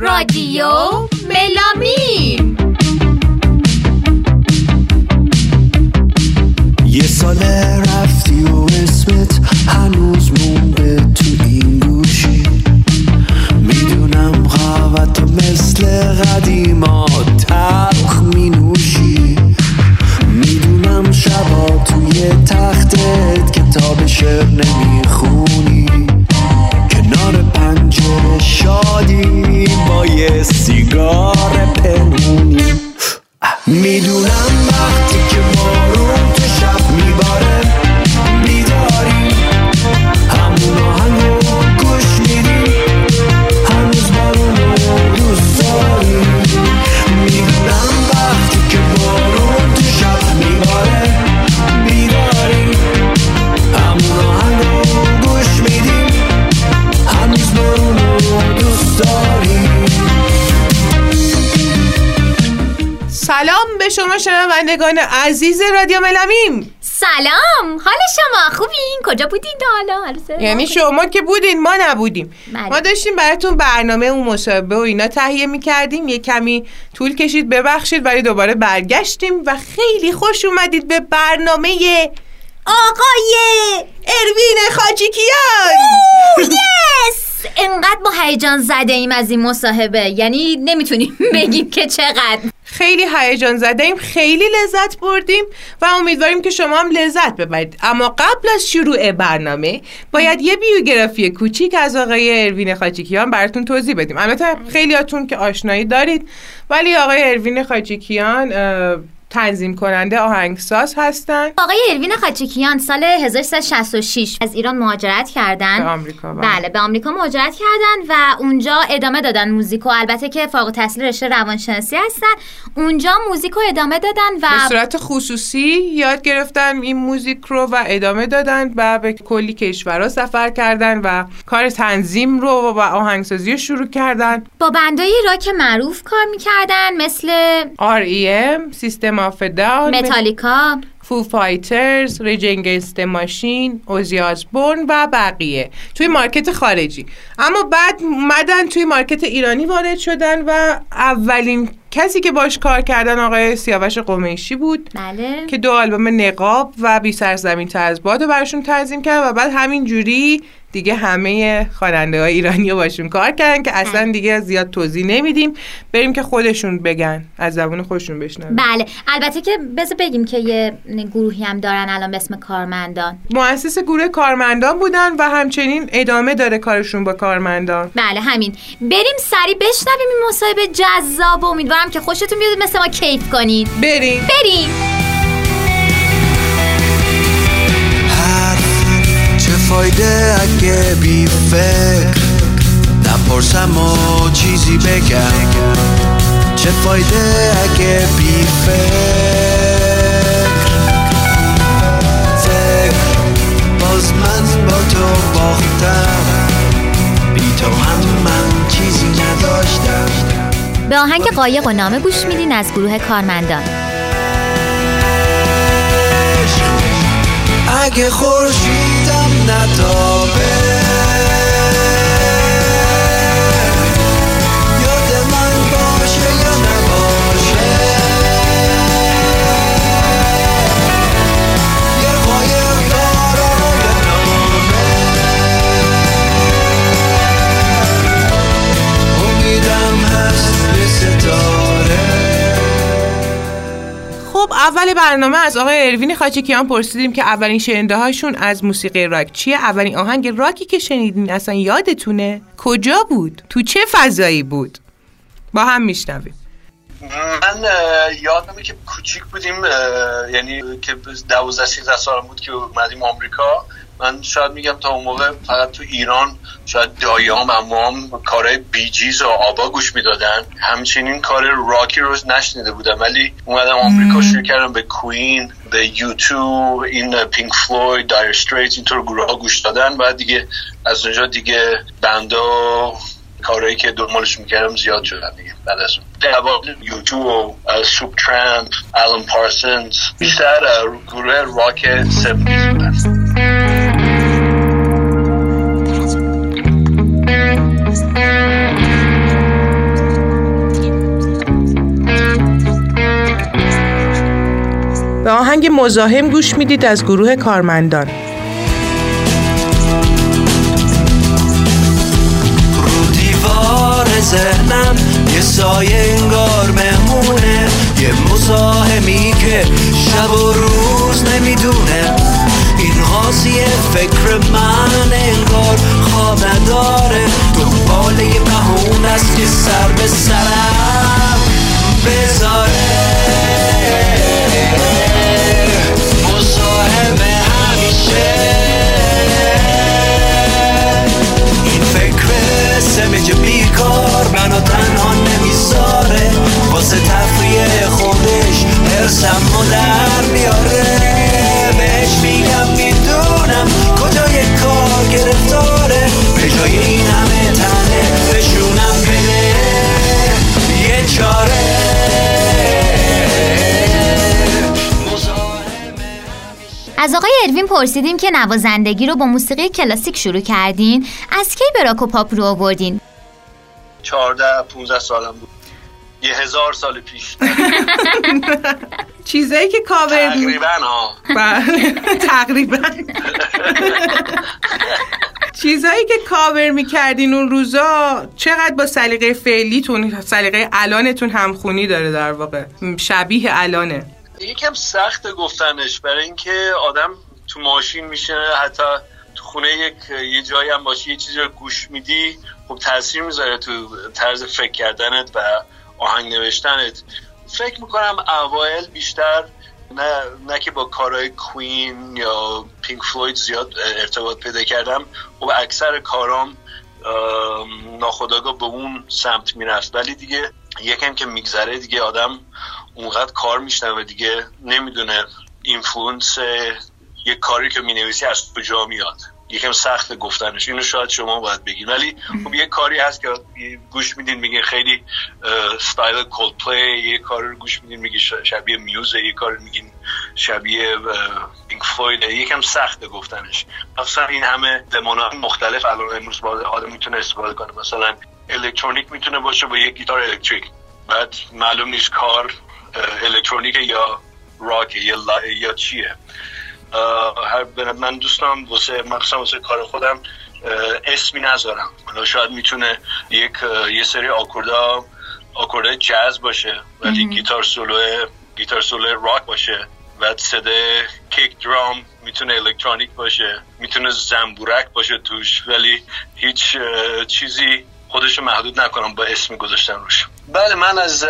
رادیو ملامیم یه سال رفتی و اسمت هنوز مونده تو این گوشی. می‌دونم قهوت مثل قدیما تلخ می نوشی می‌دونم شبا توی تختت کتاب شعر نمی‌خونی. کنار پنجره شادی. سیگار پنهونی. می‌دونم شنوندگان عزیز رادیو ملامیم سلام. حال شما؟ خوبین کجا بودین تا حالا؟ یعنی شما که بودین ما نبودیم. بله. ما داشتیم براتون برنامه اون مصاحبه و اینا تهیه می‌کردیم. یه کمی طول کشید ببخشید ولی دوباره برگشتیم و خیلی خوش اومدید به برنامه آقای اروین خاجیکیان. یس انقدر ما هیجان زده ایم از این مصاحبه. یعنی نمی‌تونیم بگیم که چقدر. خیلی هیجان زده ایم خیلی لذت بردیم و امیدواریم که شما هم لذت ببرید. اما قبل از شروع برنامه باید یه بیوگرافی کوچیک از آقای اروین خاچیکیان براتون توضیح بدیم. البته خیلیاتون که آشنایی دارید ولی آقای اروین خاچیکیان اه، تنظیم کننده آهنگساز هستن آقای اروین خاچیکیان سال 1366 از ایران مهاجرت کردن به آمریکا، بله. بله به آمریکا مهاجرت کردن و اونجا ادامه دادن موزیکو البته که فارغ التحصیل رشته روانشناسی هستن اونجا موزیکو ادامه دادن و به صورت خصوصی یاد گرفتن این موزیک رو و ادامه دادن و به کلی کشورها سفر کردن و کار تنظیم رو و آهنگسازی رو شروع کردن با band ای راک معروف کار می‌کردن مثل R.E.M. System of a Down Metallica Foo Fighters Rage Against the Machine Osbourne و بقیه توی market خارجی. اما بعد اومدن توی market ایرانی وارد شدن و اولین کسی که باش کار کردن آقای سیاوش قمیشی بود. بله. که دو آلبوم نقاب و بی سرزمین تر از باد رو براشون تنظیم کرد و بعد همین جوری دیگه همه خواننده های ایرانی رو باشون کار کردن که اصلا دیگه زیاد توضیح نمیدیم. بریم که خودشون بگن از زبون خودشون بشنویم بله البته که بذار بگیم که یه گروهی هم دارن الان به اسم کارمندان. مؤسس گروه کارمندان بودن و همچنین ادامه داره کارشون با کارمندان. بله همین. بریم سری بشنویم این مصاحبه جذاب امیدوارم که خوشتون بیاد مثل ما کیف کنید. بریم. بریم. فایده اگه بی فکر. نپرسم و چیزی بگم. چه فایده اگه بی فکر؟ فکر. باز من با تو باختم. بی تو هم من چیزی نداشتم. به آهنگ قایق و نامه گوش میدین از گروه کارمندان. اگه خورشیدم نتابه. یاد من باشه یا نباشه. یه قایق دارم و یه نامه امیدم هست به ستاره. اول برنامه از آقای اروین خاچکیان پرسیدیم که اولین شنیده هاشون از موسیقی راک چیه؟ اولین آهنگ راکی که شنیدین اصلا یادتونه؟ کجا بود؟ تو چه فضایی بود؟ با هم میشنویم. من یادمه که کوچیک بودیم یعنی که دوازده سیزده سالم بود که اومدیم آمریکا. من شاید میگم تا اون موقع فقط تو ایران شاید دایام امام کارهای Bee Gees و ABBA گوش می‌دادن. همچنین کار راکی رو نشنیده بودم ولی اومدم آمریکا شروع کردم به Queen به U2 این Pink Floyd Dire Straits اینطور گروه ها گوش دادن. و دیگه از اونجا دیگه بندا کارهایی که دنبالش می‌کردم زیاد شدن دیگه بعد از یوتیوب و سوپ ترامپ آلن پارسنز بیشتر گروه راک 70 بودن. به آهنگ مزاحم گوش می‌دید از گروه کارمندان. رو دیوار ذهنم یه سایه انگار مهمونه یه مزاحمی که شب و روز نمی‌دونه. این قاضی فکر من انگار خواب نداره. دنبال یه بهون است که سر به سرم بذاره. سمج بیکار منو تنها نمی‌ذاره. واسه تفریه خودش هرسم و در میاره. بهش میگم می‌دونم کجای کار گرفتاره. به جای این همه تنه بشونم بده. یه چاره. از آقای اروین پرسیدیم که نوازندگی رو با موسیقی کلاسیک شروع کردین. از کی به راک و پاپ رو آوردین؟ 14 15 سالم بود. یه هزار سال پیش. چیزایی که کاور تقریبا ها بله. تقریبا. چیزایی که کاور می‌کردین اون روزا چقدر با سلیقه فعلیتون سلیقه الانتون همخونی داره در واقع؟ شبیه الانه. یکم سخت گفتنش برای اینکه آدم تو ماشین میشه حتی خونه یک یه جایی هم باشی یه چیزی رو گوش میدی خب تاثیر می‌ذاره تو طرز فکر کردنت و آهنگ نوشتنت. فکر می‌کنم اوایل بیشتر نه, نه که با کارهای کوین یا پینک فلوید زیاد ارتباط پیدا کردم و اکثر کارام ام، ناخودآگاه به اون سمت می‌رفت. ولی دیگه یکم که میگذره دیگه آدم اونقدر کار میشنوه دیگه نمی‌دونه influence یک کاری که می‌نویسی از کجا میاد. یکم سخت گفتنش. اینو شاید شما باید بگین. ولی خب یه کاری هست که گوش میدین میگین خیلی اه، style Coldplay یه کار رو گوش میدین میگی شبیه Muse ه یه کار میگین شبیه Pink Floyd یکم سخت گفتنش. مثلا این همه ژانرای مختلف الان امروز با آدم می‌تونه استفاده کنه. مثلا الکترونیک می‌تونه باشه با یک گیتار الکتریک بعد معلوم نیست کار الکترونیک یا راک یا, یا چیه. من دوست دارم واسه مخصوصا واسه کار خودم اسمی نذارم. حالا شاید می‌تونه یک یه سری آکوردا آکورد جاز باشه ولی گیتار سولو گیتار سولو راک باشه. بعد صدای kick drum می‌تونه الکترونیک باشه می‌تونه زنبورک باشه توش ولی هیچ چیزی خودشو محدود نکنم با اسمی گذاشتن روش. بله من از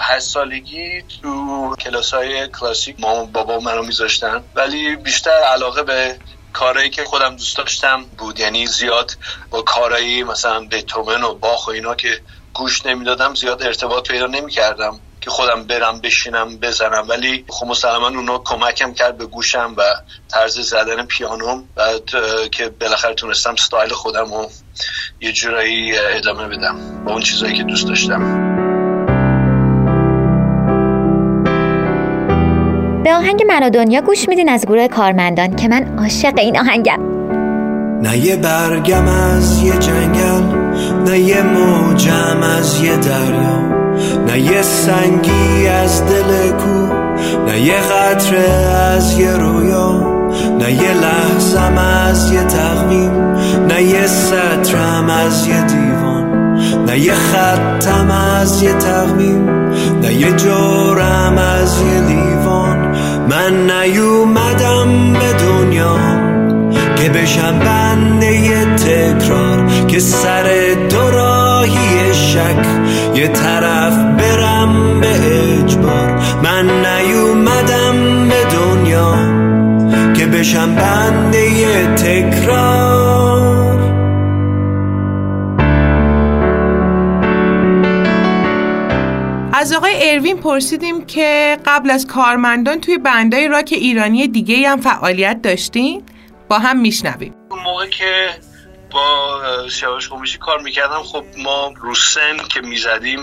هشت سالگی تو کلاس های کلاسیک مامان بابا منو میذاشتن. ولی بیشتر علاقه به کارهایی که خودم دوست داشتم بود. یعنی زیاد با کارهایی مثلا بتوون و باخ و اینا که گوش نمی‌دادم زیاد ارتباط پیدا نمی‌کردم. که خودم برم بشینم بزنم. ولی خب مسلما اونا کمکم کرد به گوشم و طرز زدن پیانوم بعد که بالاخره تونستم ستایل خودم رو یه جورایی ادامه بدم با اون چیزایی که دوست داشتم. به آهنگ من و دنیا گوش میدین از گروه کارمندان که من عاشق این آهنگم. نه یه برگم از یه جنگل نه یه موجم از یه دریا. نه یه سنگی از دل کو نه یه قطره از یه رویا نه یه لحظم از یه تقویم نه یه سطرم از یه دیوان نه یه خطم از یه تقویم نه یه جورم از یه لیوان. من نیومدم به دنیا که بشم بنده یه تکرار که سر دوراهی شک یه طرف به اجبار. من نیومدم به دنیا که بشم بنده یه تکرار. از آقای اروین پرسیدیم که قبل از کارمندان توی بندای راک ایرانی دیگه هم فعالیت داشتین؟ با هم میشنویم. اون موقع که با سیاوش قمیشی کار می‌کردم خب ما رو سن که می‌زدیم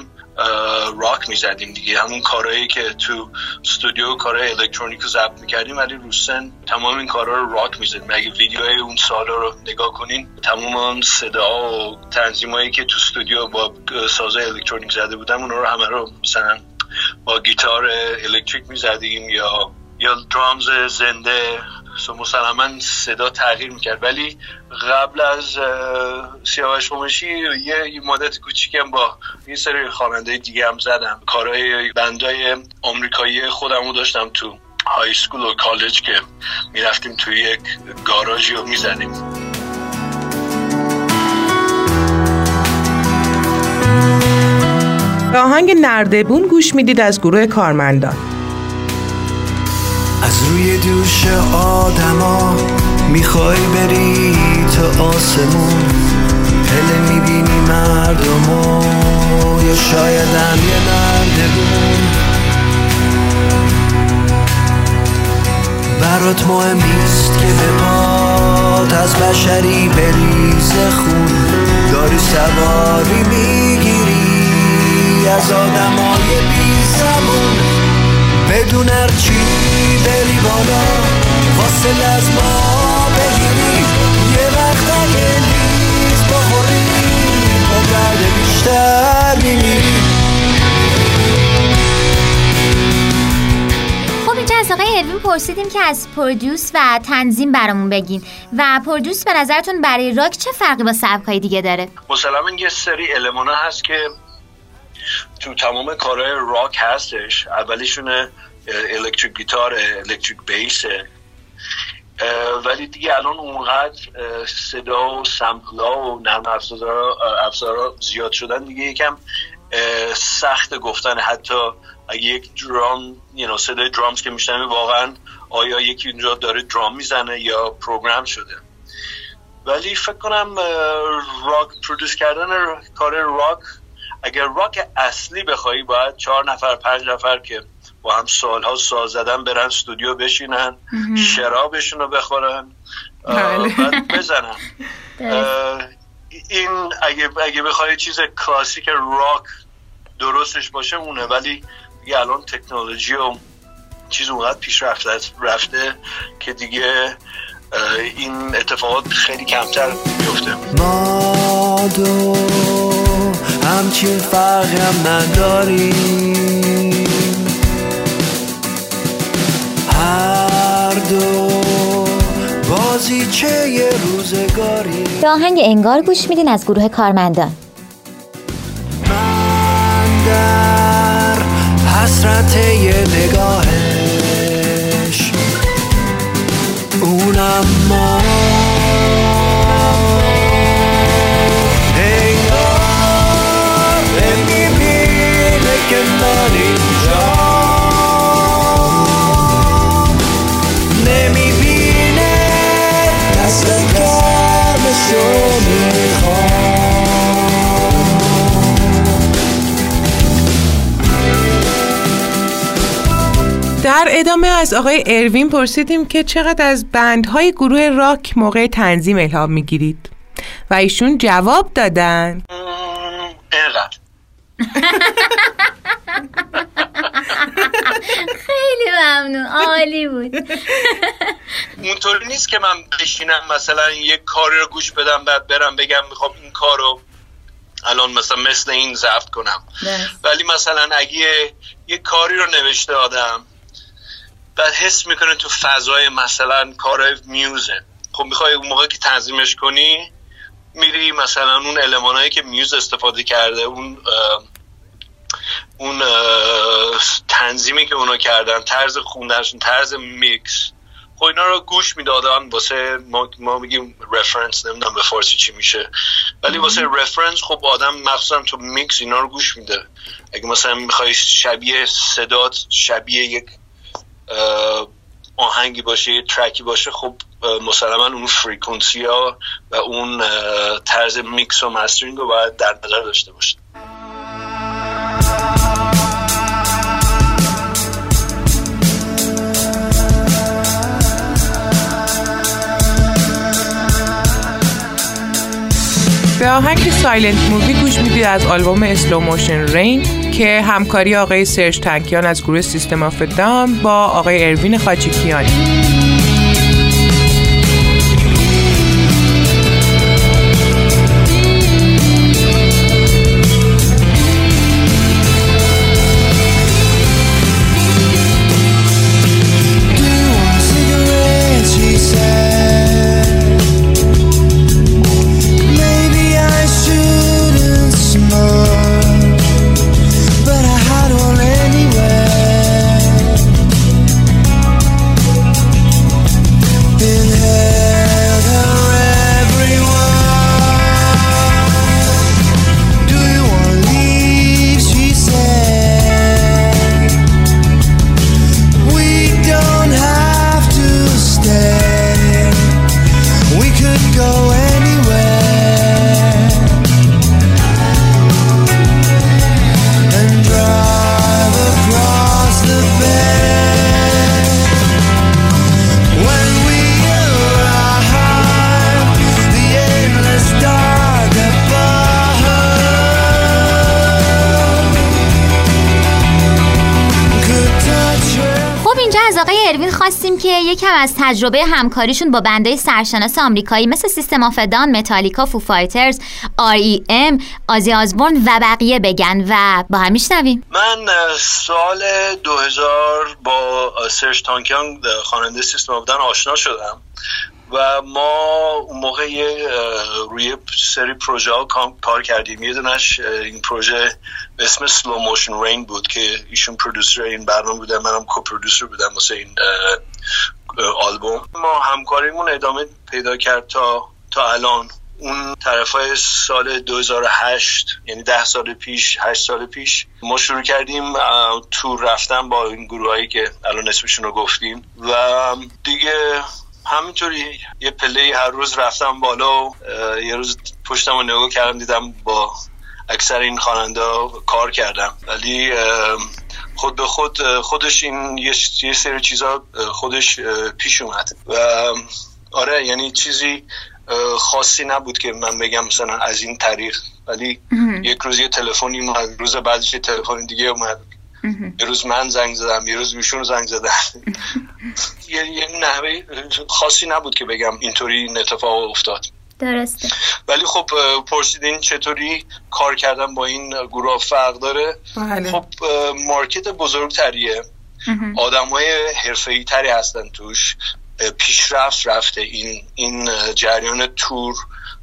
راک می‌زدیم دیگه. همون کارهایی که تو استودیو کارهای الکترونیک رو ضبط می‌کردیم ولی رو سن تمام این کارها رو راک می‌زدیم اگه ویدیوهای اون سالا رو نگاه کنین تمام اون صدا و تنظیمایی که تو استودیو با اه، سازهای الکترونیک زده بودم اون رو همه رو مثلا با گیتار الکتریک می‌زدیم یا یا درامز زنده. مسلما صدا تغییر می‌کرد. ولی قبل از سیاوش قمشی یه مدت کوچیکم با یه سری خواننده دیگه هم زدم. کارهای بندای آمریکایی خودم رو داشتم تو های سکول و کالج که می‌رفتیم توی یک گاراژی رو می‌زدیم. به آهنگ نردبون گوش می‌دید از گروه کارمندان. از روی دوش آدما می‌خوای بری تا آسمون؟ هله می‌بینی مردمو؟ یا شایدم یه نردبون برات مهم نیست که به پات از بشری بریز خون. داری سواری می‌گیری از آدمای بی بدون هرچی بری بالا فاصل از ما بگیری. یه وقت اگه نیست بخوری با درد بیشتر میمیری. خب اینجا از آقای اروین پرسیدیم که از پرودیوس و تنظیم برامون بگین. و پرودیوس به نظرتون برای راک چه فرقی با سبکای دیگه داره؟ مسلما یه سری المانا هست که تو تمام کارهای راک هستش. اولیشونه electric guitar electric bass ولی دیگه الان اونقدر صدا و sample ا و نرم افزارا زیاد شدن دیگه یکم سخت گفتن. حتی اگه یک درام you know, صدای drums که میشنوی واقعا آیا یکی اونجا داره درام می‌زنه یا program شده. ولی فکر کنم راک پرودوس کردن کار راک اگر راک اصلی بخوایی باید چهار نفر پنج نفر که با هم سالها ساز زدن برن استودیو بشینن شرابشون رو بخورن بعد بزنن. این اگه, اگه بخوای چیز کلاسیک راک درستش باشه اونه ولی دیگه الان تکنولوژی و چیز اونقدر پیش رفته, رفته که دیگه این اتفاقات خیلی کمتر میفته. ما دو همچین فرقی هم نداریم هر دو بازی چه یه روزگاری. به آهنگ انگار گوش میدین از گروه کارمندان. من در حسرت یه نگاهش. اونم ما می‌خوام. در ادامه از آقای اروین پرسیدیم که چقدر از بندهای گروه راک موقع تنظیم الهام می‌گیرید؟ و ایشون جواب دادن. اینقدر ممنون. عالی بود. اونطوری نیست که من بشینم مثلا یک کاری رو گوش بدم بعد برم بگم می‌خوام این کار رو الان مثلا مثل این ضبط کنم. ولی مثلا اگه یه کاری رو نوشته آدم بعد حس می‌کنه تو فضای مثلا کار میوزه. خب می‌خوای اون موقع که تنظیمش کنی میری مثلا اون المانایی که میوز استفاده کرده اون اون تنظیمی که اونا کردن طرز خوندنشون طرز میکس خب اینا رو گوش می‌دادن واسه ما, ما میگیم رفرنس نمی‌دونم به فارسی چی میشه. ولی واسه reference خب آدم مخصوصا تو میکس اینا رو گوش میده. اگه مثلا می‌خوای شبیه صدات شبیه یک آهنگی باشه یه track ی باشه خب مسلما اون frequency ها و اون طرز میکس و mastering رو باید در نظر داشته باشه. به آهنگ Silent Movie گوش می‌دید از آلبوم Slow Motion Rain که همکاری آقای سرج تنکیان از گروه System of a Down با آقای اروین خاچیکیان از تجربه همکاریشون با band های سرشناس آمریکایی مثل System of a Down، Metallica، Foo Fighters، R.E.M.، Ozzy Osbourne و بقیه بگن و با هم میشنویم. من سال 2000 با سرج تانکیان خواننده System of a Down آشنا شدم و ما اون موقع روی سری پروژه ها کار کردیم. یه دونش این پروژه به اسم Slow Motion Rain بود که ایشون producer این برنامه بودن منم co-producer بودم واسه این آلبوم. ما همکاریمون ادامه پیدا کرد تا تا الان. اون طرف های سال 2008 یعنی ده سال پیش هشت سال پیش ما شروع کردیم تور رفتن با این گروه هایی که الان اسمشون رو گفتیم. و دیگه همینطوری یه پله هر روز رفتم بالا و یه روز پشتم رو نگاه کردم دیدم با اکثر این خواننده کار کردم ولی خود به خود خودش این یه سری چیزا خودش پیش اومد. و آره یعنی چیزی خاصی نبود که من بگم مثلا از این طریق. ولی یک روز یه تلفنی اومد روز بعدش یه تلفن دیگه اومد. یه روز من زنگ زدم یه روز ایشون زنگ زدم یه, یه نحوه خاصی نبود که بگم اینطوری این اتفاق افتاد. درسته. ولی خب پرسیدین چطوری کار کردن با این گروه فرق داره؟ بله. خب market بزرگتریه. آدم های حرفه‌ای تری هستن توش. پیشرفت رفته این این جریان تور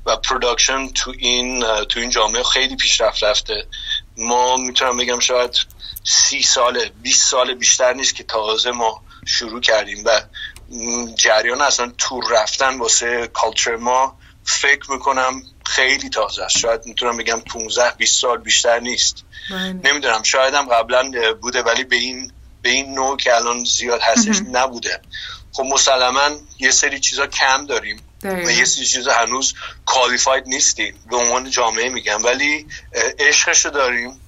و production تو این تو این جامعه خیلی پیشرفت رفته. ما می‌تونم بگم شاید سی ساله 20 سال بیشتر نیست که تازه ما شروع کردیم و جریان اصلا تور رفتن واسه culture ما فکر می‌کنم خیلی تازه است. شاید می‌تونم بگم 15 20 سال بیشتر نیست. نمی‌دونم شاید هم قبلا بوده ولی به این به این نوع که الان زیاد هستش نبوده. خب مسلما یه سری چیزا کم داریم و یه سری چیزا هنوز کالیفاید نیستیم. به عنوان جامعه میگم. ولی عشقش رو داریم.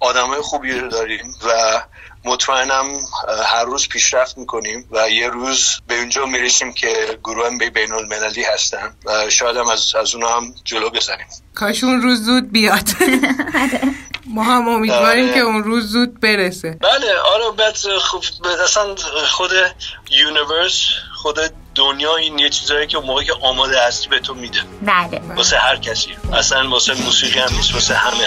آدمای خوبی رو داریم و مطمئنم هر روز پیشرفت می‌کنیم و یه روز به اونجا می‌رسیم که گروه بین المللی هستن و شاید هم از, از اونا هم جلو بزنیم. کاش اون روز زود بیاد. ما هم امیدواریم که اون روز زود برسه. بله آره بعد خب اصلا خود یونیورس خود دنیا این یه چیزایی که موقعی که آماده هستی به تو میده. بله. واسه هر کسی. اصلا واسه موسیقی هم نیست واسه همه.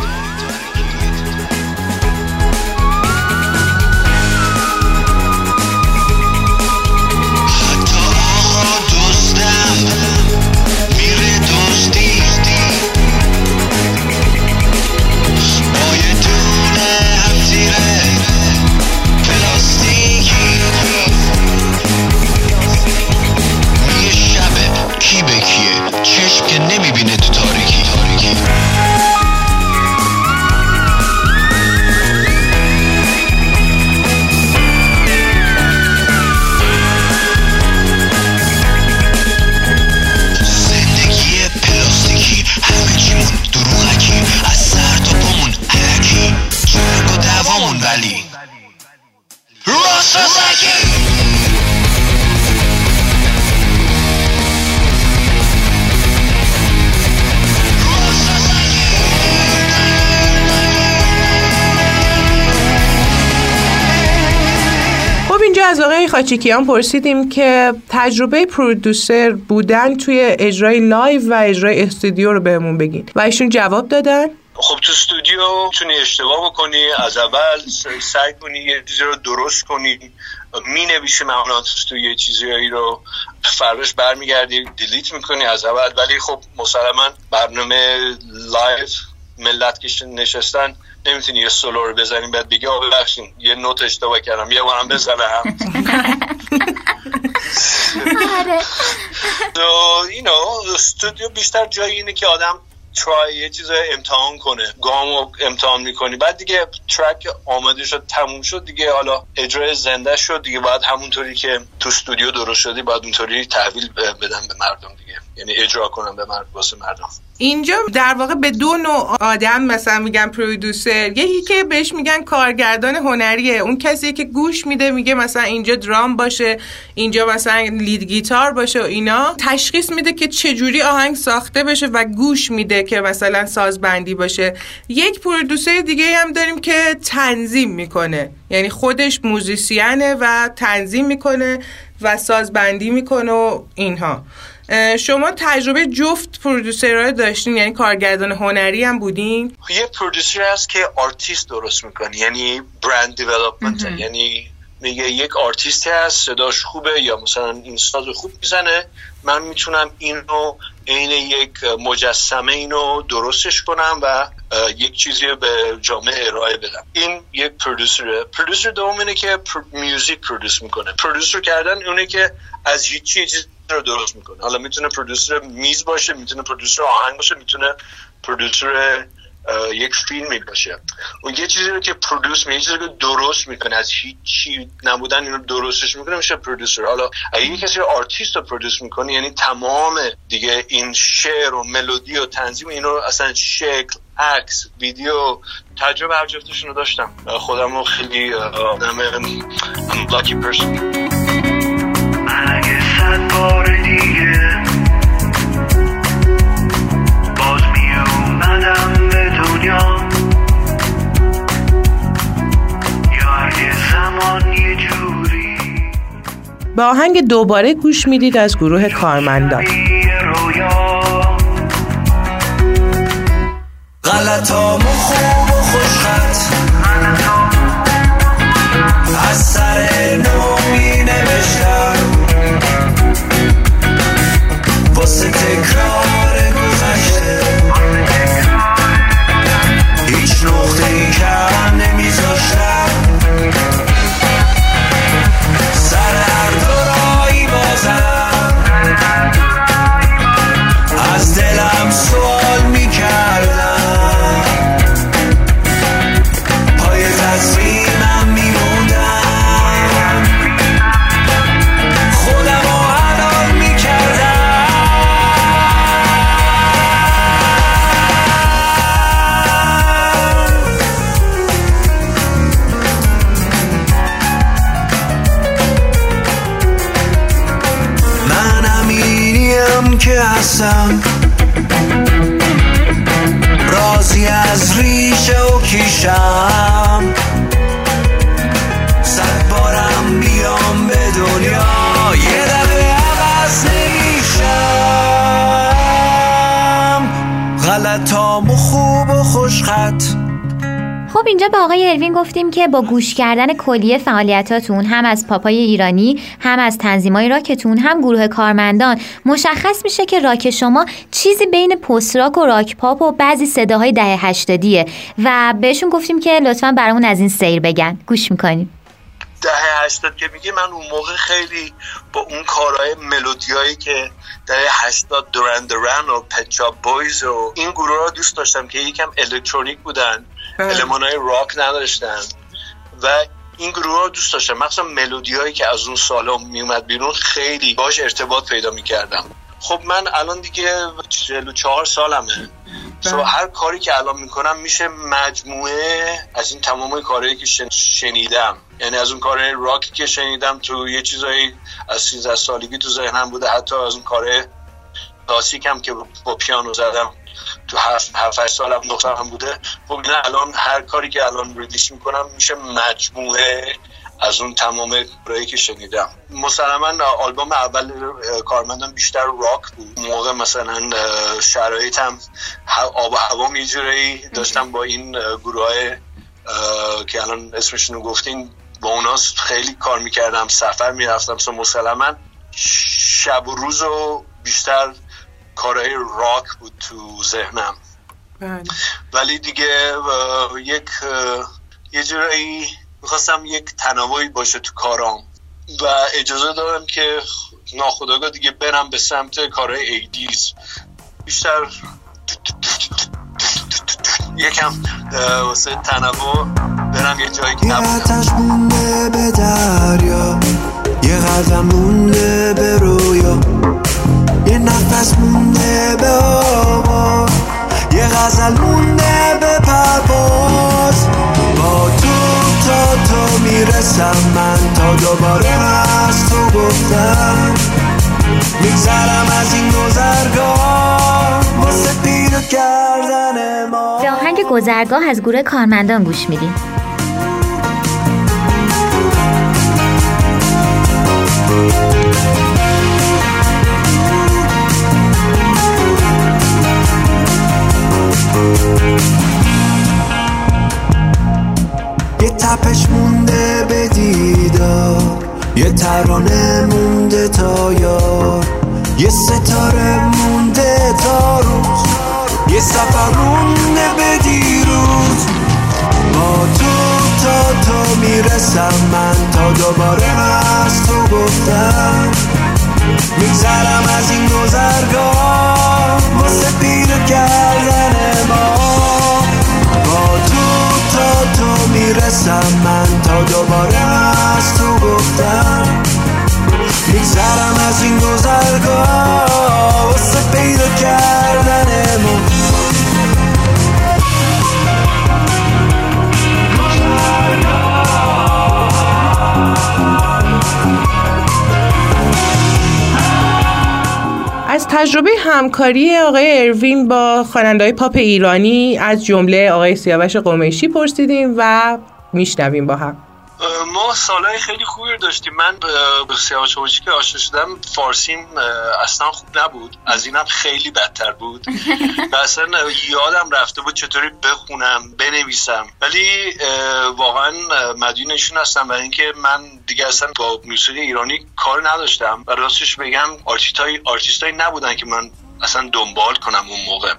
خاچیکیان پرسیدیم که تجربه producer بودن توی اجرای live و اجرای استودیو رو بهمون بگین. و ایشون جواب دادن. خب تو استودیو می‌تونی اشتباه بکنی از اول سعی کنی یه چیزی رو درست کنی می نویسی اگه ملودی تو یه چیزی رو فالش برمیگردی delete می‌کنی از اول. ولی خب مسلما برنامه live ملت که نشستن نمی‌تونی یه سولو رو بزنیم بعد بگی آه ببخشین یه نوت اشتباه کردم یه بارم بزنم. so, you know, استودیو بیشتر جایی اینه که آدم ترای یه چیز امتحان کنه گام امتحان می‌کنی. بعد دیگه ترک آماده شد تموم شد دیگه حالا اجرای زنده شد دیگه. بعد همونطوری که تو استودیو درست شدی بعد اونطوری تحویل بدن به مردم دیگه. یعنی اجرا کنم به مرد واسه مردم. اینجا در واقع به دو نوع آدم مثلا میگن پرودوسر. یکی که بهش میگن کارگردان هنریه. اون کسی که گوش میده میگه مثلا اینجا درام باشه اینجا مثلا lead guitar باشه و اینا. تشخیص میده که چجوری آهنگ ساخته بشه و گوش میده که مثلا سازبندی باشه. یک producer دیگه هم داریم که تنظیم می‌کنه. یعنی خودش musician ه و تنظیم می‌کنه و سازبندی می‌کنه و اینها. شما تجربه جفت producer ها داشتین یعنی کارگردان هنری هم بودین؟ یه producer هست که آرتیست درست می‌کنه یعنی brand development یعنی میگه یک آرتیستی هست صداش خوبه یا مثلا این ساز خوب می‌زنه من می‌تونم اینو عین یک مجسمه اینو درستش کنم و یک چیزی به جامعه ارائه بدم. این یک پرودوسره. پرودوسر دوم اینه که میوزیک پرودوس می‌کنه. پرودوسر کردن اونه که از هیچ چیزی رو درست می‌کنه. حالا می‌تونه پرودوسر میز باشه می‌تونه پرودوسر آهنگ باشه می‌تونه پرودوسر یک فیلمی باشه اون یه چیزی رو که produce می‌کنه چیزی رو درست می‌کنه از هیچی نبودن اینو درستش می‌کنه میشه producer حالا اگه یه کسی آرتیست رو produce می‌کنه یعنی تمام دیگه این شعر و ملودی و تنظیم اینو اصلا شکل عکس ویدیو تجربه هر جفتشون رو داشتم. خودم رو خیلی آدم lucky person بار دیگه باز می اومدم به دنیا یا یه زمان یه جوری با آهنگ دوباره گوش می‌دید از گروه کارمندان غلطامو خوب و گفتیم که با گوش کردن کلیه فعالیتاتون هم از پاپای ایرانی هم از تنظیمای راکتون هم گروه کارمندان مشخص میشه که راک شما چیزی بین پست راک و راک پاپ و بعضی صداهای دهه هشتادیه. و بهشون گفتیم که لطفا برامون از این سیر بگن. گوش می‌کنیم. دهه هشتاد که میگه من اون موقع خیلی با اون کارهای ملودیایی که دهه هشتاد دوران دوران و پچا بویز و این گروه را دوست داشتم که یکم الکترونیک بودن. علمان های راک نداشتن. و این گروه رو دوست داشتم. مخصوصا ملودی هایی که از اون سالا میومد بیرون خیلی باش ارتباط پیدا می‌کردم. خب من الان دیگه 44 سالمه. سو هر کاری که الان می‌کنم میشه مجموعه از این تمام کارهایی که شنیدم. یعنی از اون کارهای راکی که شنیدم تو یه چیزایی از 13 سالگی تو ذهنم بوده. حتی از اون کاره کلاسیک هم که با پیانو زدم. تو هفت هفت سالم دخترم بوده. خب اینا الان هر کاری که الان ریلیش می‌کنم میشه مجموعه از اون تمام کارهایی که شنیدم. مسلما آلبوم اول کارمندم بیشتر راک بود. موقع مثلا شرایطم آب و هوا یه جورایی داشتم با این گروه که الان اسمشون رو گفتین با اونا خیلی کار می‌کردم سفر می‌رفتم. سو مسلما شب و روز و بیشتر کارهای راک بود تو ذهنم. بله. ولی دیگه یک یه جورایی می‌خواستم یک تنوعی باشه تو کارام. و اجازه دارم که ناخداگاه دیگه برم به سمت کارهای ایدیز بیشتر یکم واسه تنوع برم یه جایی که یه نبودم. مونده به دریا یه قدم مونده به یه به آوا یه غزل مونده به پرواز. با تو تا تو می‌رسم من تا دوباره از تو گفتم. میگذرم از این گذرگاه. واسه پیدا کردن ما. آهنگ گذرگاه از گروه کارمندان گوش میدیم از این گذرگاه واسه پیدا کردن ما. با تو تا تو می‌رسم من تا دوباره از تو گفتم. میگذرم از این گذرگاه. تجربه همکاری آقای اروین با خواننده‌های پاپ ایرانی از جمله آقای سیاوش قمیشی پرسیدیم و میشنویم با هم. ما سالهای خیلی خوبی رو داشتیم. من با سیاوش که آشنا شدم فارسیم اصلا خوب نبود. از اینم خیلی بدتر بود. و اصلا یادم رفته بود چطوری بخونم بنویسم. ولی واقعا مدیونشون هستم برای اینکه من دیگه اصلا با موسیقی ایرانی کار نداشتم. و راستش بگم artist ای artist ایی نبودن که من اصلا دنبال کنم اون موقع.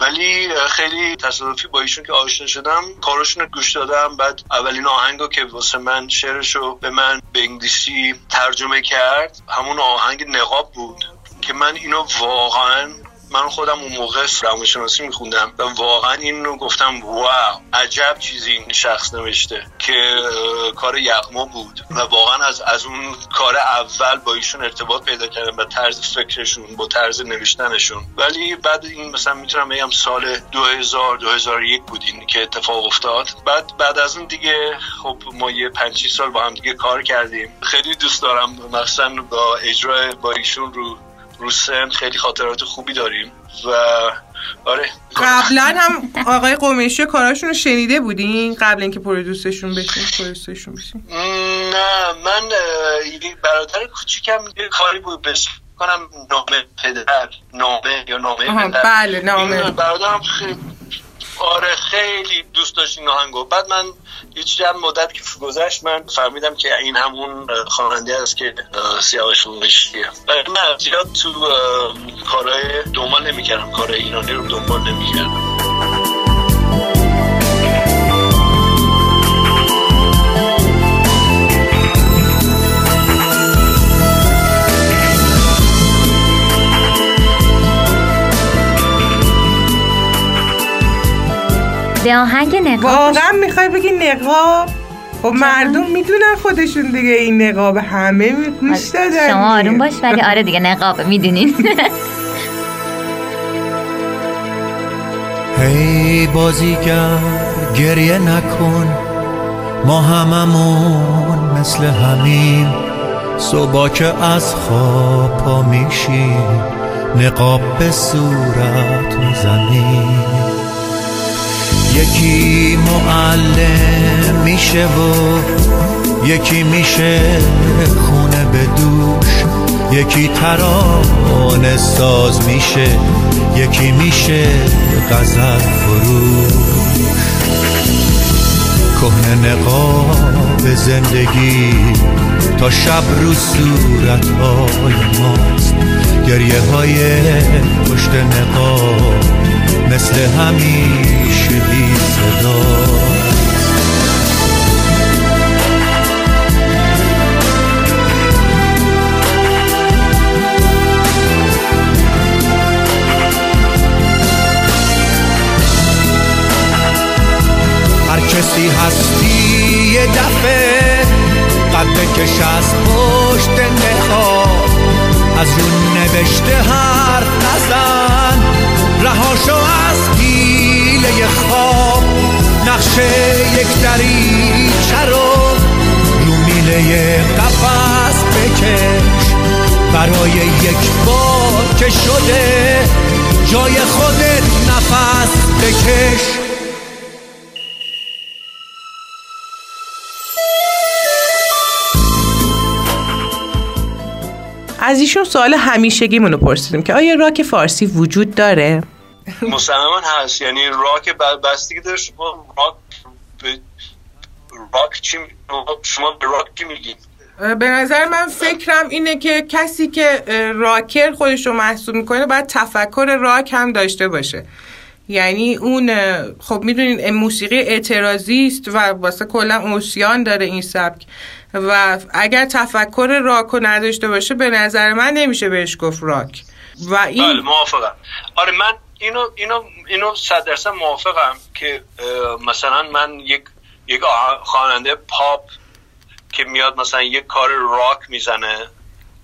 ولی خیلی تصادفی با ایشون که آشنا شدم کاراشون رو گوش دادم بعد اولین آهنگو که واسه من شعرشو به من به انگلیسی ترجمه کرد همون آهنگ نقاب بود که من اینو واقعا من خودم اون موقع روانشناسی میخوندم و واقعا این رو گفتم واو عجب چیزی این شخص نوشته که کار یغما بود. و واقعا از از اون کار اول با ایشون ارتباط پیدا کردم با طرز فکرشون با طرز نوشتنشون. ولی بعد این مثلا می‌تونم بگم سال 2000 2001 بود این که اتفاق افتاد. بعد بعد از اون دیگه خب ما یه 5 سال با هم دیگه کار کردیم. خیلی دوست دارم مثلا با اجرای با ایشون رو رو سن خیلی خاطرات خوبی داریم و آره. قبلا هم آقای قمیشی کاراشون رو شنیده بودین؟ قبل اینکه پرودوسرشون بشین پرودوسرشون بشین. نه من یه برادر کوچیکم یه کاری بود بهش کنم نامه پدر نامه یا نامه پدر. بله، نامه. برادرم خیلی آره خیلی دوست داشت این آهنگو بعد من یه چند مدت که گذشت من فهمیدم که این همون خواننده است که سیاوش ولی من زیاد تو کارهای دنبال نمی‌کردم. کارهای ایرانی رو دنبال نمی‌کردم. به آهنگ نقاب. واقعا می‌خوای بگی نقاب؟ خب مردم می‌دونن خودشون دیگه این نقاب همه می- گوش دادن شما آروم. باش ولی آره دیگه نقابه می‌دونین. هی بازیگر گریه نکن ما هممون مثل همین صبح که از خواب پا میشیم نقاب به صورت می‌زنیم. یکی معلم میشه و یکی میشه خونه به دوش. یکی ترانه ساز میشه یکی میشه غزل فروش. کهنه نقاب زندگی تا شب رو صورت های ماست. گریه های پشت نقاب مثل همیشه بی صدا هر کسی هستی بکش از پشت نخواب از رو نوشته حرف نزن. رهاشو از پیله خواب نقشه یک دریچه رو رو میله قفص بکش. برای یک بار که شده جای خودت نفس بکش. از ایشون سوال همیشگیمون رو پرسیدیم که آیا راک فارسی وجود داره؟ مسلما هست. یعنی راک بستگی داره شما راک به راک چی شما به راک چی میگید به نظر من فکرم اینه که کسی که راکر خودش رو محسوب می‌کنه باید تفکر راک هم داشته باشه. یعنی اون خب می‌دونین موسیقی اعتراضی است و واسه کلا اوسیان داره این سبک. و اگر تفکر راک رو نداشته باشه به نظر من نمیشه بهش گفت راک. و بله این موافقم. آره من اینو اینو اینو صد درصد موافقم که مثلا من یک یک خواننده پاپ که میاد مثلا یک کار راک می‌زنه.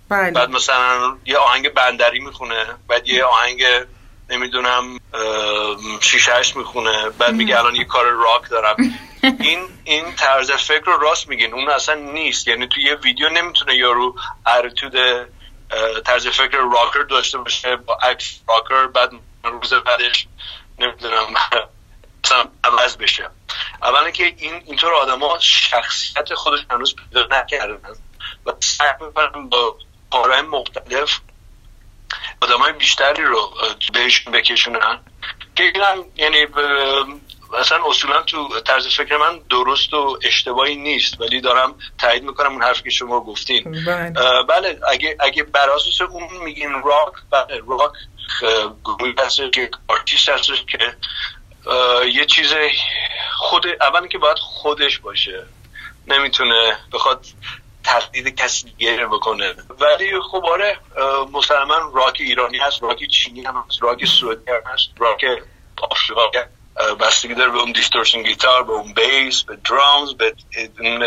بله. بعد مثلا یه آهنگ بندری می‌خونه بعد یه آهنگ نمی‌دونم شیشه هشت می‌خونه بعد میگه الان یه کار راک دارم. این این طرز فکر رو راست میگین. اون اصلا نیست. یعنی تو یه ویدیو نمی‌تونه یارو ارتود طرز فکر راکر داشته باشه با عکس راکر بعد روز بعدش نمی‌دونم عوض بشه. اولا که این اینطور آدما شخصیت خودش هنوز پیدا نکردن. و سعی می‌کنن با کارهای مختلف آدم های بیشتری رو بهشون بکشونن. که این هم یعنی اصلا اصولا تو طرز فکر من درست و اشتباهی نیست ولی دارم تایید می‌کنم اون حرفی که شما گفتین. بله. بله اگه اگه بر اساس اون میگین راک بله راک گروهی هست که آرتیست هستش که یه چیز خود اولا که باید خودش باشه. نمی‌تونه بخواد تقلید کسی دیگه بکنه. ولی خب آره مسلما راک ایرانی هست راک چینی هم هست راک سعودی هم هست راک آفریقا اه، بستگی داره به اون distortion گیتار به اون bass به drums به اون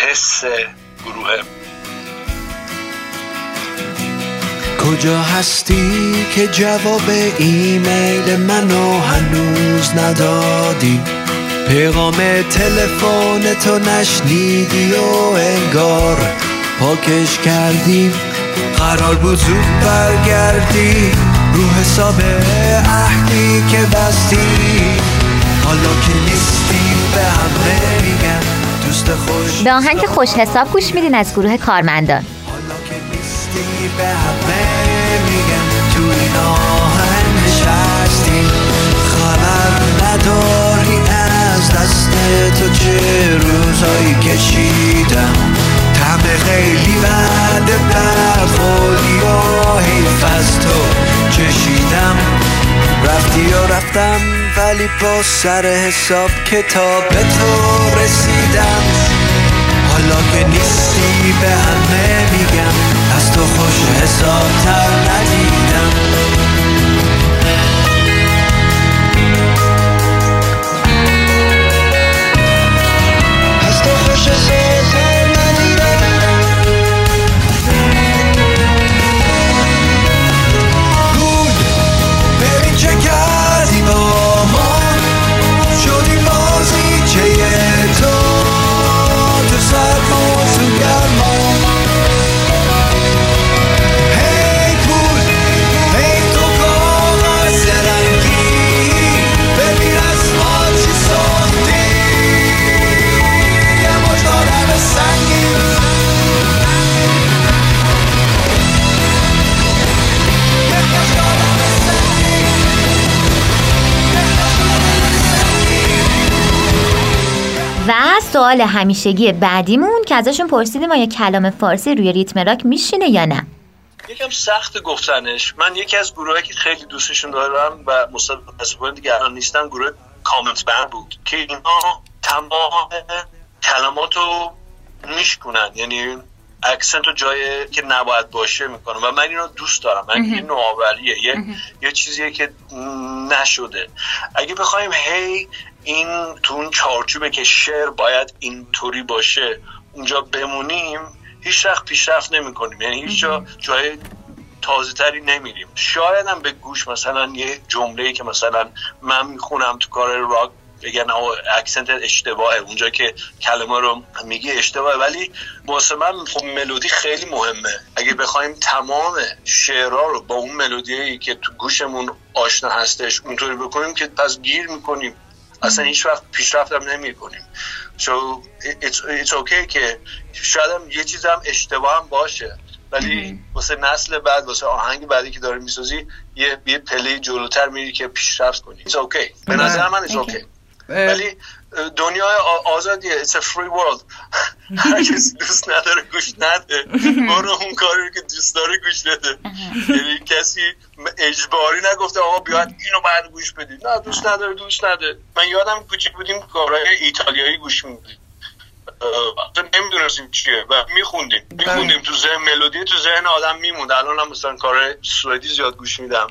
حس گروه. کجا هستی که جواب ایمیل منو هنوز ندادی؟ پیغام تلفن تو نشنیدی و انگار پاکش کردی. قرار بود زود برگردی. رو حساب عهدی که بستی. حالا که نیستی به همه میگن دوست خوش به آهنگ خوش حساب گوش میدین از گروه کارمندان. حالا که نیستی به همه میگن تو این آهنگ خبر نداری از دست تو چه روزایی کشیدم؟ طعم خیلی بعد خودی و حیف از تو چشیدم. رفتی و رفتم ولی با سر حساب کتاب تو رسیدم. حالا که نیستی به همه میگم از تو خوش حساب تر ندیدم. از سوال همیشگی بعدیمون که ازشون پرسیدیم آیا کلام فارسی روی ریتم راک میشینه یا نه؟ یکم سخت گفتنش. من یکی از گروهایی که خیلی دوستشون دارم و متاسفانه دیگه الان نیستن گروه کامنت بند بود که اینا تمام کلمات رو میشکنن یعنی اکسنت رو جای که نباید باشه می‌کنم و من اینو دوست دارم. من این نوآوریه. یه یه چیزیه که نشده. اگه بخوایم هی این تو اون چارچوبه که شعر باید اینطوری باشه اونجا بمونیم هیچ وقت پیشرفت نمی کنیم یعنی هیچ جا جای تازه تری نمیریم. شاید هم به گوش مثلا یه جمله که مثلا من می‌خونم تو کار راک بگن اکسنت اشتباهه. اونجا که کلمه رو میگی اشتباهه. ولی واسه من خب ملودی خیلی مهمه. اگه بخوایم تمام شعرها رو با اون ملودی که تو گوشمون آشنا هستش اونطوری بکنیم که پس گیر می‌کنیم. اصلا هیچ وقت پیشرفت هم نمی کنیم so it's, it's okay که شاید هم یه چیز هم اشتباه هم باشه. ولی واسه نسل بعد واسه آهنگ بعدی که داره می‌سازی یه یه پله جلوتر میری که پیشرفت کنی. It's okay. به نظر من it's okay. ولی دنیای آزادیه. It's a free world. هر کسی دوست نداره گوش نده. برو اون کاری که دوست داره گوش نده. یعنی کسی اجباری نگفته آقا بیاد اینو بعد گوش بدید نه دوست نداره دوست نده. من یادم کوچیک بودیم کارهای ایتالیایی گوش میدیم نمی‌دونستیم چیه. و میخوندیم. میخوندیم. تو ذهن ملودی تو ذهن آدم میموند. الان هم مثلا کار سوئدی زیاد گوش میدم.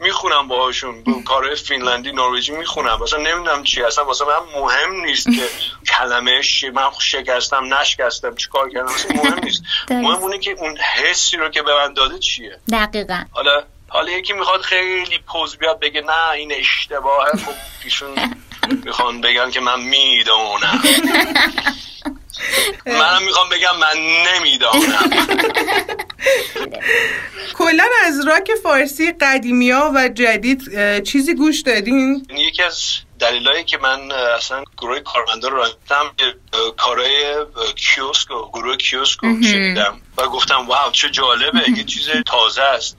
می‌خونم باهاشون. کار فینلندی نروژی می‌خونم. مثلا نمی‌دونم چی اصلا واسه من مهم نیست که کلمه من شکستم نشکستم. چیکار کردم؟ اصلا مهم نیست. مهم اونه که اون حسی رو که به من داده چیه. دقیقا. حالا حالا یکی می‌خواد خیلی پوز بیاد بگه نه این اشتباهه. خب ایشون می‌خوان بگن که من می‌دونم. منم می‌خوام بگم من نمی‌دانم. کلا از راک فارسی قدیمی ها و جدید چیزی گوش دادین؟ یکی از دلیلایی که من اصلا گروه کارمندا رو رفتم کارهای کیوسک و گروه کیوسک رو شنیدم و گفتم واو چه جالبه یه چیز تازه است.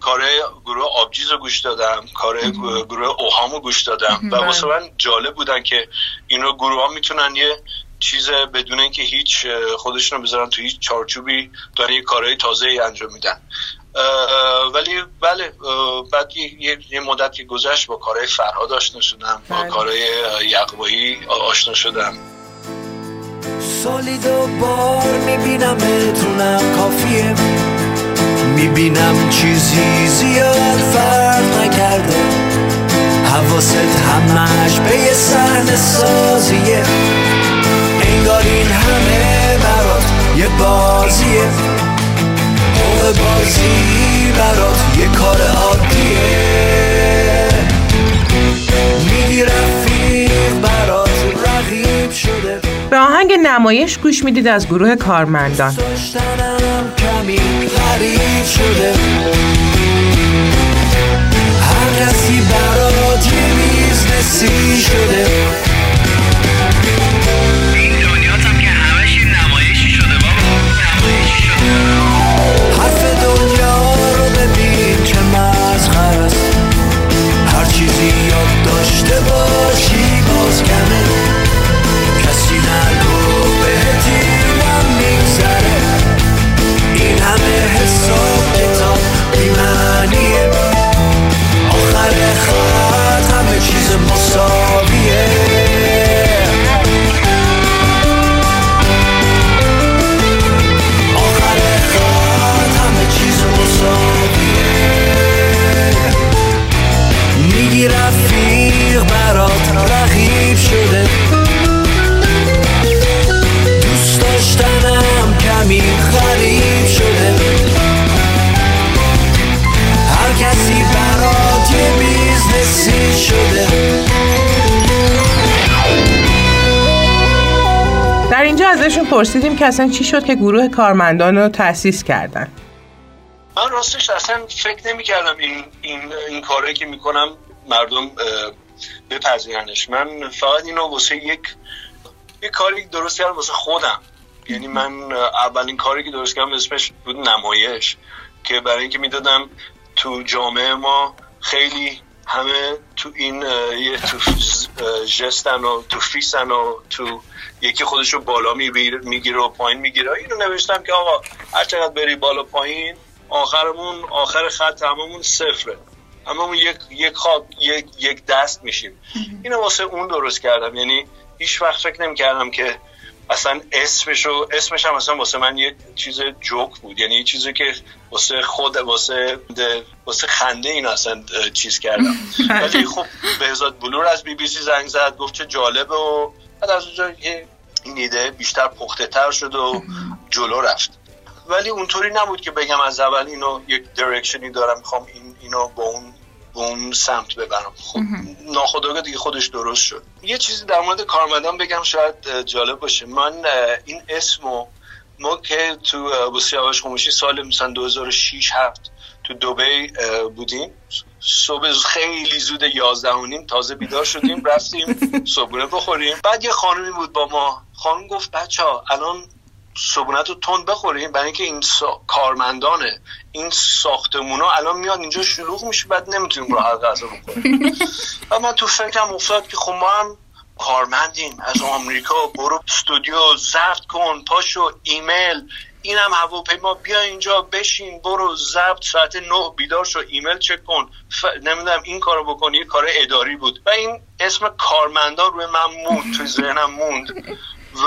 کار گروه آبجیز رو گوش دادم کار گروه اوهام رو گوش دادم و واسه من جالب بودن که این رو گروه ها می‌تونن یه چیز بدون اینکه هیچ خودشون رو بذارن تو هیچ چارچوبی دارن یه کارهای تازه انجام میدن. ولی بله بعد یه, یه مدت که گذشت با کارهای فرهاد آشنا شدم با کارهای یقبایی آشنا شدم. سالی دو بار می‌بینم اتونم کافیه. می‌بینم چیزی زیاد فرق نکرده. حواست همش به یه سحن سازیه. انگار این همه برات یه بازیه. موقع بازی برات یه کار عادیه. میگی رفیق برات رقیب شده. به آهنگ نمایش گوش می‌دید از گروه کارمندان. کمی غریب شده. هر کسی برات یه بیزنسی شده. حرف دنیا رو ببین مسخر است. هر چیزی داشته باشی باز کمه. کسی نگو بهت اینم میگذره. این همه حساب کتاب بیمعنیه. آخر چیز مساویه. رقیب شده. دوست داشتنم کمی غریب شده. هر کسی برات یه business ی شده. در اینجا ازشون پرسیدیم که اصلا چی شد که گروه کارمندان رو تأسیس کردن؟ من راستش اصلا فکر نمی کردم این, این, این کاری که می‌کنم مردم بپذیرنش. من فقط اینو واسه یک یک کاری درست کردم واسه خودم. یعنی من اولین کاری که درست کردم اسمش بود نمایش که برای اینکه می‌دادم تو جامعه ما خیلی همه تو این یه تو جستن و تو فیسن و تو یکی خودش رو بالا می‌گیره و پایین می‌گیره. اینو نوشتم که آقا هر چقدر بری بالا پایین آخرمون آخر خط هممون صفره. هممون یک یک خواب یک یک دست میشیم. اینو واسه اون درست کردم. یعنی هیچ وقت فکر نمی‌کردم که اصلا اسمشو اسمش هم اصلا واسه من یک چیز جوک بود. یعنی یه چیزی که واسه خود واسه واسه خنده این اصلا چیز کردم. ولی خب بهزاد بلور از بی بی سی زنگ زد گفت چه جالبه و بعد از اونجا یه- این ایده بیشتر پخته تر شد و جلو رفت. ولی اونطوری نبود که بگم از اول اینو یک درکشنی دارم می‌خوام این اینو با اون به اون سمت ببرم. خب ناخودآگاه دیگه خودش درست شد. یه چیزی در مورد کارمندان بگم شاید جالب باشه. من این اسمو ما که تو با سیاوش خموشی سال مثلا 2006 هفت تو دبی اه، بودیم. صبح خیلی زود یازده و نیم تازه بیدار شدیم رفتیم صبحونه بخوریم. بعد یه خانمی بود با ما. خانم گفت بچه ها الان صبحونت رو تند بخوریم. برای اینکه این سا... کارمندانه این ساختمونا الان میاد اینجا شلوغ میشه بعد نمی‌تونیم راحت غذا بخوریم. و من تو فکرم افتاد که خب ما هم کارمندیم. از آمریکا برو استودیو ضبط کن پاشو ایمیل. اینم هواپیما بیا اینجا بشین برو ضبط. ساعت نه بیدار شو ایمیل چک کن. ف... نمی‌دونم این کارو بکن یه کار اداری بود. و این اسم کارمندان روی من موند توی ذهنم موند. و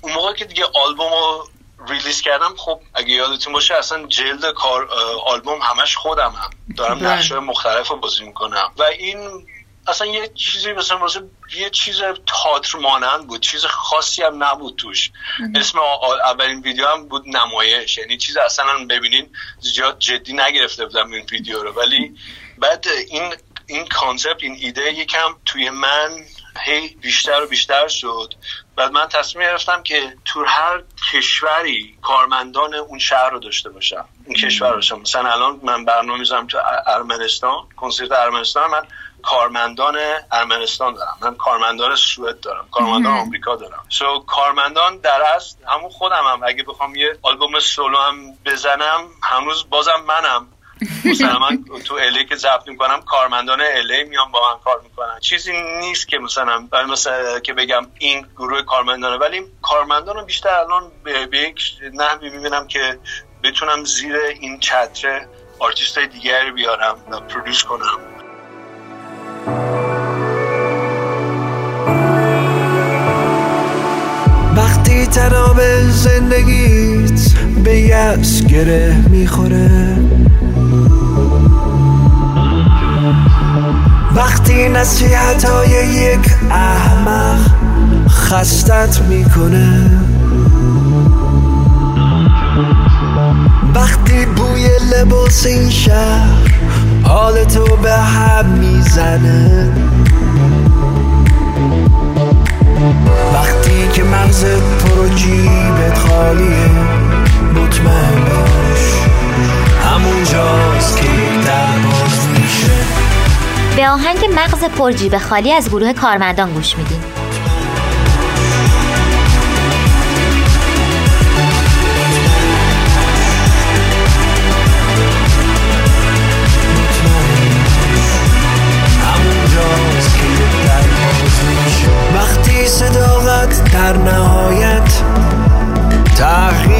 اون موقع که دیگه آلبوم رو release کردم خب اگه یادتون باشه اصلا جلد کار آلبوم همش خودمم. دارم بله. نقش‌های مختلف رو بازی می‌کنم. و این اصلا یه چیزی مثلا واسه یه چیز تاتر مانند بود. چیز خاصی هم نبود توش. اسم اولین ویدیو هم بود نمایش. یعنی چیز اصلا ببینین زیاد جدی نگرفته بودم این ویدیو رو. ولی بعد این این concept این ایده یکم توی من هی بیشتر و بیشتر شد. بعد من تصمیم گرفتم که تو هر کشوری کارمندان اون شهر رو داشته باشم اون کشور رو داشتم مثلا الان من برنامه می‌زنم تو ار- ارمنستان کنسرت ارمنستان من کارمندان ارمنستان دارم. من کارمندان سوئد دارم کارمندان آمریکا دارم. سو کارمندان در اصل همون خودم هم اگه بخوام یه آلبوم سولو هم بزنم هنوز بازم منم. مثلا من تو الی که ضبط می‌کنم کارمندان الی میان با من کار می‌کنن. چیزی نیست که مثلا مثلا که بگم این گروه کارمندانه. ولی کارمندان بیشتر الان به, یک نحوی می‌بینم که بتونم زیر این چتر آرتیست های دیگری بیارم و produce کنم. وقتی طناب زندگیت به یأس گره می‌خوره نصیحت های یک احمق خستت می‌کنه. وقتی بوی لباس این شهر حالتو به هم می‌زنه. وقتی که مغزت پر و جیبت خالیه مطمئن باش همونجاست که یک به آهنگ مغز پرجیب خالی از گروه کارمندان گوش میدیم وقتی صداقت در نهایت تغییرت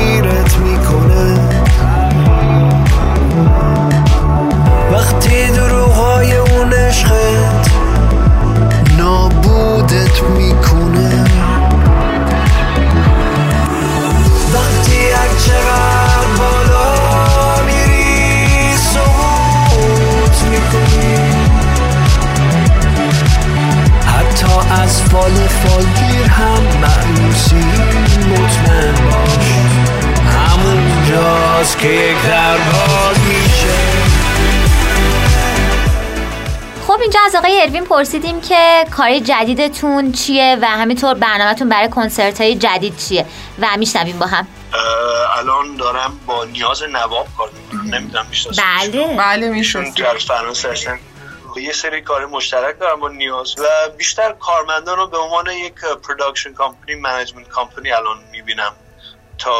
نابودت می‌کنه. وقتی هر چقدر بالا میری می‌کنی. حتی از فال فالگیر هم معروسی مطمئن باش. همونجاست که یک در باز میشه. خب اینجا از آقای اروین پرسیدیم که کار جدیدتون چیه و همینطور برنامهتون برای کنسرت های جدید چیه و میشنویم با هم. الان دارم با نیاز نواب کار می‌کنم. نمی‌دونم می‌شناسم بله. بله میشون در فرانسه هستن. یه سری کار مشترک دارم با نیاز و بیشتر کارمندان رو به عنوان یک production company management company الان می‌بینم. تا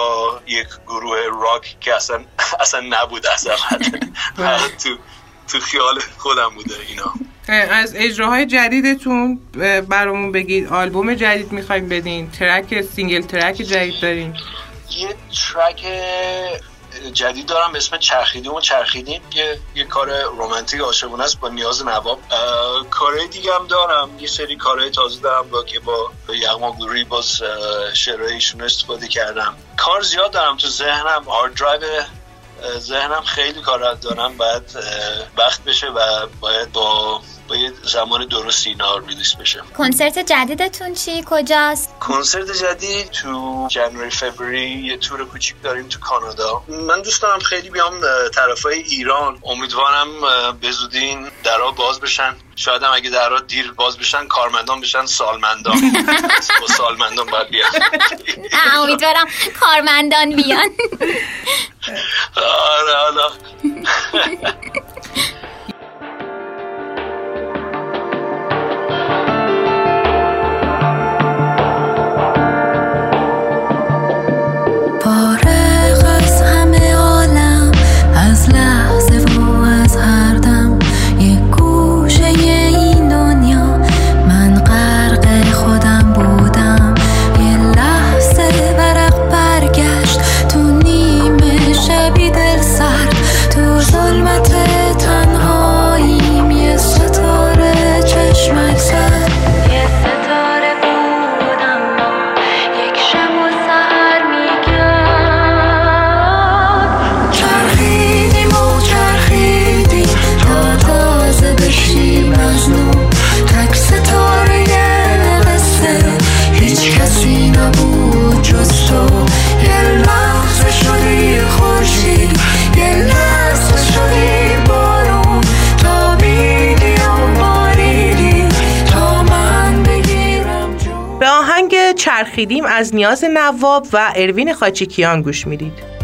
یک گروه راک که اصلا اصلا نبود اصلا. فقط تو تو خیال خودم بوده اینا. از اجراهای جدیدتون برامون بگید. آلبوم جدید می‌خوایم بدین. track single track جدید دارین. یه track جدید دارم به اسم چرخیدیم و چرخیدیم که یه کار رومانتیک عاشقانه است با نیاز نواب. کارهای دیگه هم دارم. یه سری کارهای تازه دارم با که با یغما گلرویی باز شعرهای استفاده کردم. کار زیاد دارم تو ذهنم. hard drive ذهنم خیلی کار دارم. باید وقت بشه و باید با با یه زمان درستی اینا release بشه. کنسرت جدیدتون چی؟ کجاست؟ کنسرت جدید تو January February یه تور کوچیک داریم تو کانادا. من دوست دارم خیلی بیام طرفای ایران. امیدوارم به درها باز بشن. شاید هم اگه درها دیر باز بشن کارمندان بشن سالمندان. با سالمندان باید بیان. نه، امیدوارم کارمندان بیان. آره حالا. چرخیدیم از نیاز نواب و اروین خاچیکیان گوش می‌دید.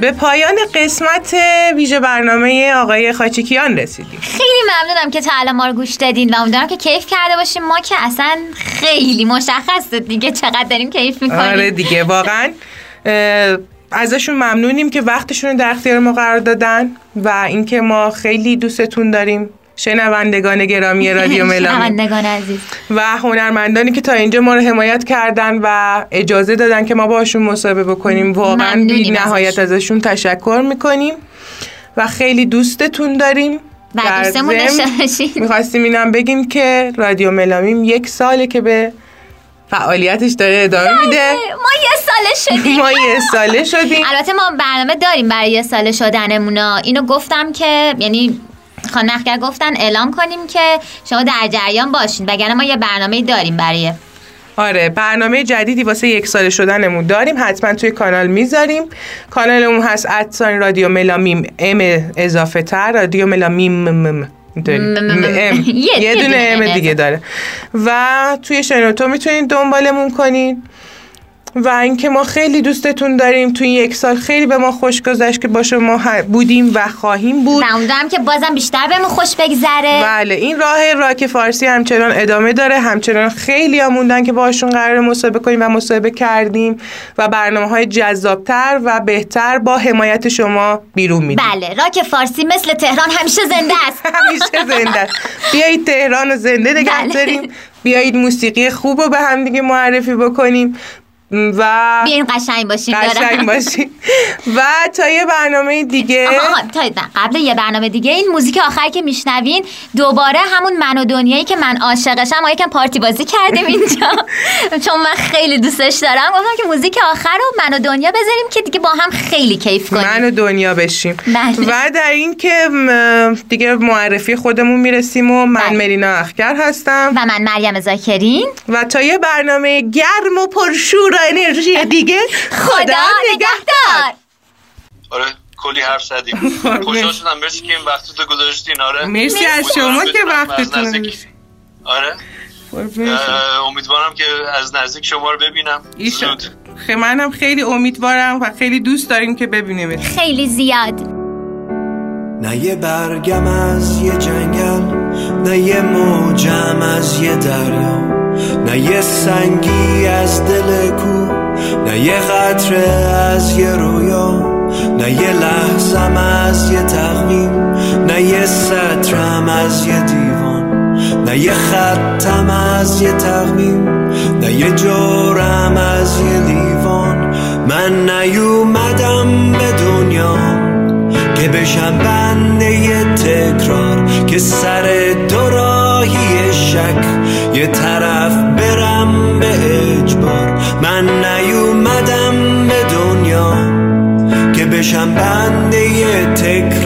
به پایان قسمت ویژه برنامه آقای خاچیکیان رسیدیم. خیلی ممنونم که تا الان ما رو گوش دادین و امیدوارم که کیف کرده باشیم. ما که اصلا خیلی مشخصه دیگه چقدر داریم کیف می‌کنیم. آره دیگه واقعا ازشون ممنونیم که وقتشون رو در اختیار ما قرار دادن و اینکه ما خیلی دوستتون داریم. شنوندگان گرامی رادیو ملامی شنوندگان عزیز. و هنرمندانی که تا اینجا ما رو حمایت کردن و اجازه دادن که ما باشون مصاحبه بکنیم واقعا بی نهایت ازشون تشکر می‌کنیم و خیلی دوستتون داریم. و دوستمون. می‌خواستیم اینم بگیم که رادیو ملامیم یک ساله که به فعالیتش داره ادامه میده. ما یه ساله شدیم. ما یه ساله شدیم. البته ما برنامه داریم برای یه ساله شدنمونا اینو گفتم که یعنی خانم نخگر گفتن اعلام کنیم که شما در جریان باشین وگرنه ما یه برنامه داریم برای. آره برنامه جدیدی واسه یک ساله شدنمون داریم. حتما توی کانال می‌ذاریم. کانالمون هست ادسان رادیو ملامیم ام اضافه تر رادیو ملامیم م- م- م. اینطوری. م- م- م- ام. یه- دونه ام ام دیگه داره. و توی شنوتو می‌تونید دنبالمون کنید و اینکه ما خیلی دوستتون داریم توی این یک سال. خیلی به ما خوش گذشت که با شما بودیم و خواهیم بود. امیدوارم که بازم بیشتر بهمون خوش بگذره. بله این راه راک فارسی همچنان ادامه داره. همچنان خیلی موندن که باشون قرار مصاحبه کنیم و مصاحبه کردیم و برنامه های جذابتر و بهتر با حمایت شما بیرون میدیم. بله راک فارسی مثل تهران همیشه زنده است. همیشه زنده است. بیایید تهران رو زنده نگه بله. داریم. بیایید موسیقی خوب رو به هم دیگه معرفی بکنیم. و بیاین قشنگ باشیم قشنگ. باشیم. و تا یه برنامه دیگه. آها، آها، تا قبل یه برنامه دیگه این موزیک آخر که میشنوین دوباره همون من و دنیایی که من عاشقشم ما یکم پارتی بازی کردیم اینجا. چون من خیلی دوستش دارم. گفتم که موزیک آخر رو من و دنیا بذاریم که دیگه با هم خیلی کیف کنیم. من و دنیا بشیم. بله. و در این که دیگه معرفی خودمون می‌رسیم و من بله. ملینا اخگر هستم. و من مریم زاکرین. و تا یه برنامه گرم و پرشور و انرژی دیگه؟ خدا نگهدار. آره کلی حرف زدیم. خوشحال شدم. مرسی که این وقت تو گذاشتین. آره. مرسی از شما که وقتتون. آره. امیدوارم که از نزدیک شما رو ببینم. زود. خیلی منم خیلی امیدوارم و خیلی دوست داریم که ببینیم خیلی زیاد. نه یه برگم از یه جنگل نه یه موجم از یه دریا. نه یه سنگی از دل کو نه یه قطره از یه رویا نه یه لحظم از یه تقویم نه یه سطرم از یه دیوان نه یه خطم از یه تقویم نه یه جورم از یه لیوان. من نیومدم به دنیا که بشم بنده یه تکرار که سر دوراهی شک یه طرف برم به اجبار. من نیومدم به دنیا که بشم بنده یه تکرار.